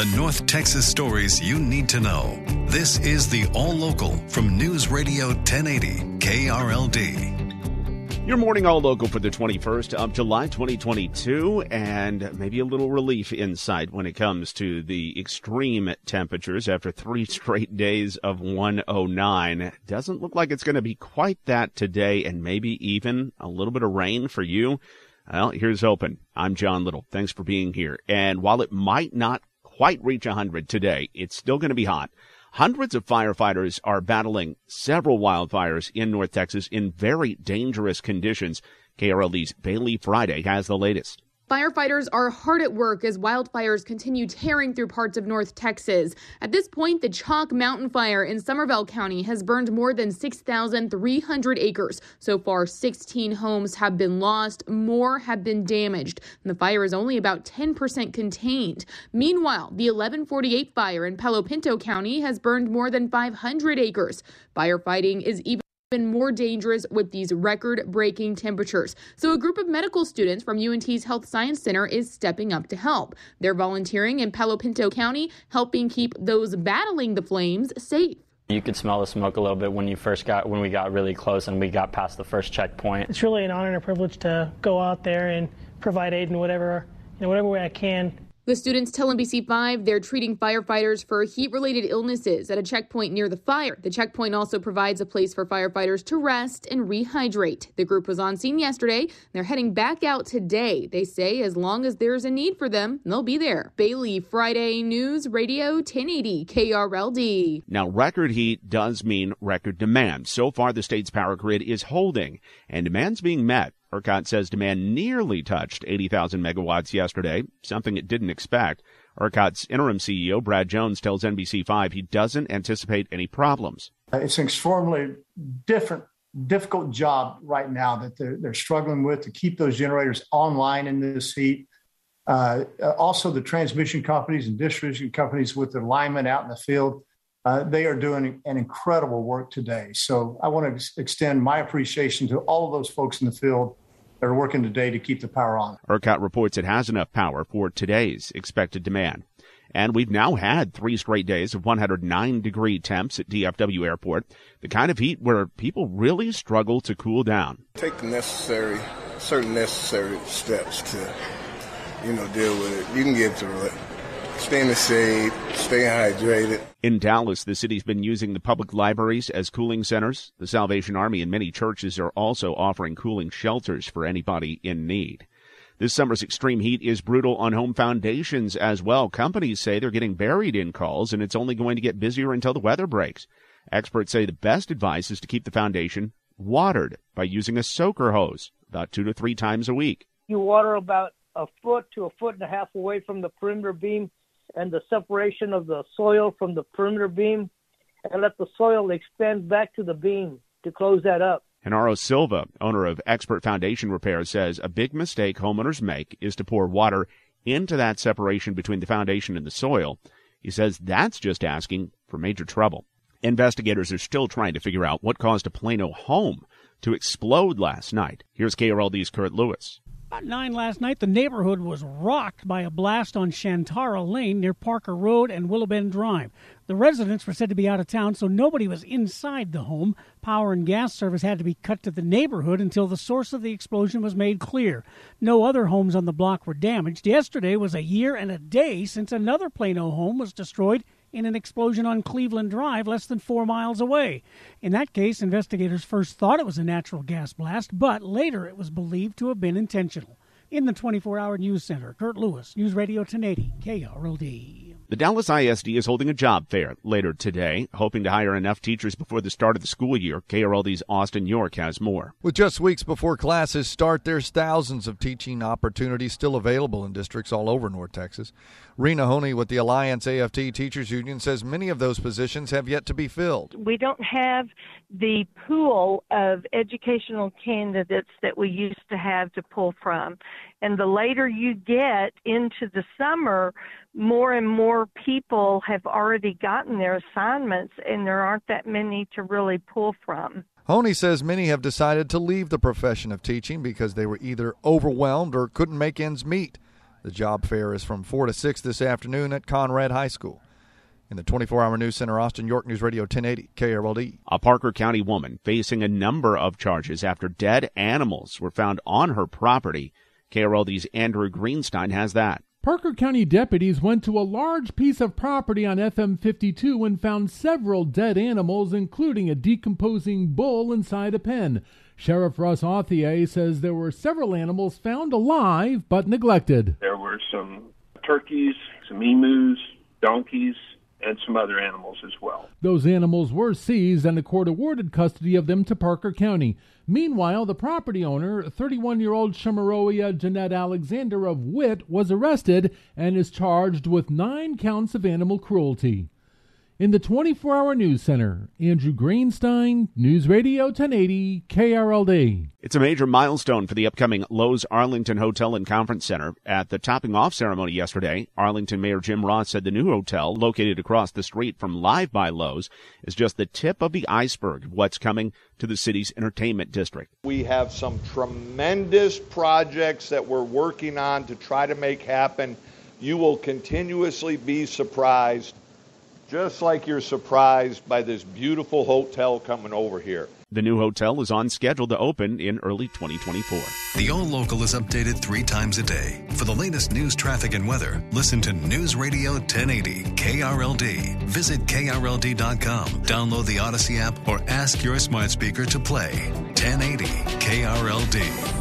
the North Texas stories you need to know. This is the All Local from News Radio 1080 KRLD. Your morning all local for the 21st of July 2022, and maybe a little relief in sight when it comes to the extreme temperatures after three straight days of 109. Doesn't look like it's going to be quite that today, and maybe even a little bit of rain for you. Well, here's hoping. I'm John Little. Thanks for being here. And while it might not quite reach 100 today, it's still going to be hot. Hundreds of firefighters are battling several wildfires in North Texas in very dangerous conditions. KRLD's Bailey Friday has the latest. Firefighters are hard at work as wildfires continue tearing through parts of North Texas. At this point, the Chalk Mountain Fire in Somervell County has burned more than 6,300 acres. So far, 16 homes have been lost, more have been damaged. And the fire is only about 10% contained. Meanwhile, the 1148 fire in Palo Pinto County has burned more than 500 acres. Firefighting is even been more dangerous with these record breaking temperatures. So, a group of medical students from UNT's Health Science Center is stepping up to help. They're volunteering in Palo Pinto County, helping keep those battling the flames safe. You could smell the smoke a little bit when you first got when we got really close and we got past the first checkpoint. It's really an honor and a privilege to go out there and provide aid in whatever in whatever way I can the students tell NBC5 they're treating firefighters for heat related illnesses at a checkpoint near the fire. The checkpoint also provides a place for firefighters to rest and rehydrate. The group was on scene yesterday. They're heading back out today. They say as long as there's a need for them, they'll be there. Bailey, Friday News Radio 1080 KRLD. Now, record heat does mean record demand. So far, the state's power grid is holding, and demand's being met. ERCOT says demand nearly touched 80,000 megawatts yesterday, something it didn't expect. ERCOT's interim CEO, Brad Jones, tells NBC5 he doesn't anticipate any problems. It's an extremely different, difficult job right now that they're, they're struggling with to keep those generators online in this heat. Uh, also, the transmission companies and distribution companies with their linemen out in the field uh, they are doing an incredible work today. So I want to ex- extend my appreciation to all of those folks in the field that are working today to keep the power on. ERCOT reports it has enough power for today's expected demand. And we've now had three straight days of 109 degree temps at DFW Airport, the kind of heat where people really struggle to cool down. Take the necessary, certain necessary steps to, you know, deal with it. You can get through it stay in the shade, stay hydrated. In Dallas, the city's been using the public libraries as cooling centers. The Salvation Army and many churches are also offering cooling shelters for anybody in need. This summer's extreme heat is brutal on home foundations as well. Companies say they're getting buried in calls and it's only going to get busier until the weather breaks. Experts say the best advice is to keep the foundation watered by using a soaker hose about two to three times a week. You water about a foot to a foot and a half away from the perimeter beam and the separation of the soil from the perimeter beam and let the soil expand back to the beam to close that up. Henaro Silva, owner of Expert Foundation Repair, says a big mistake homeowners make is to pour water into that separation between the foundation and the soil. He says that's just asking for major trouble. Investigators are still trying to figure out what caused a Plano home to explode last night. Here's KRLD's Kurt Lewis. About 9 last night, the neighborhood was rocked by a blast on Shantara Lane near Parker Road and Willow Bend Drive. The residents were said to be out of town, so nobody was inside the home. Power and gas service had to be cut to the neighborhood until the source of the explosion was made clear. No other homes on the block were damaged. Yesterday was a year and a day since another Plano home was destroyed in an explosion on Cleveland Drive, less than four miles away. In that case, investigators first thought it was a natural gas blast, but later it was believed to have been intentional. In the 24 hour news center, Kurt Lewis, News Radio 1080, KRLD. The Dallas ISD is holding a job fair later today, hoping to hire enough teachers before the start of the school year. KRLD's Austin York has more. With just weeks before classes start, there's thousands of teaching opportunities still available in districts all over North Texas. Rena Honey with the Alliance AFT Teachers Union says many of those positions have yet to be filled. We don't have the pool of educational candidates that we used to have to pull from. And the later you get into the summer, more and more people have already gotten their assignments, and there aren't that many to really pull from. Honey says many have decided to leave the profession of teaching because they were either overwhelmed or couldn't make ends meet. The job fair is from 4 to 6 this afternoon at Conrad High School. In the 24 hour news center, Austin, York News Radio 1080, KRLD. A Parker County woman facing a number of charges after dead animals were found on her property. KRLD's Andrew Greenstein has that. Parker County deputies went to a large piece of property on FM 52 and found several dead animals, including a decomposing bull inside a pen. Sheriff Russ Authier says there were several animals found alive but neglected. There were some turkeys, some emus, donkeys, and some other animals as well. Those animals were seized and the court awarded custody of them to Parker County. Meanwhile, the property owner, 31 year old Shamaroia Jeanette Alexander of Witt, was arrested and is charged with nine counts of animal cruelty. In the 24 hour news center, Andrew Greenstein, News Radio 1080, KRLD. It's a major milestone for the upcoming Loews Arlington Hotel and Conference Center. At the topping off ceremony yesterday, Arlington Mayor Jim Ross said the new hotel, located across the street from Live by Loews, is just the tip of the iceberg of what's coming to the city's entertainment district. We have some tremendous projects that we're working on to try to make happen. You will continuously be surprised just like you're surprised by this beautiful hotel coming over here. The new hotel is on schedule to open in early 2024. The All Local is updated three times a day. For the latest news, traffic, and weather, listen to News Radio 1080 KRLD. Visit KRLD.com, download the Audacy app, or ask your smart speaker to play 1080 KRLD.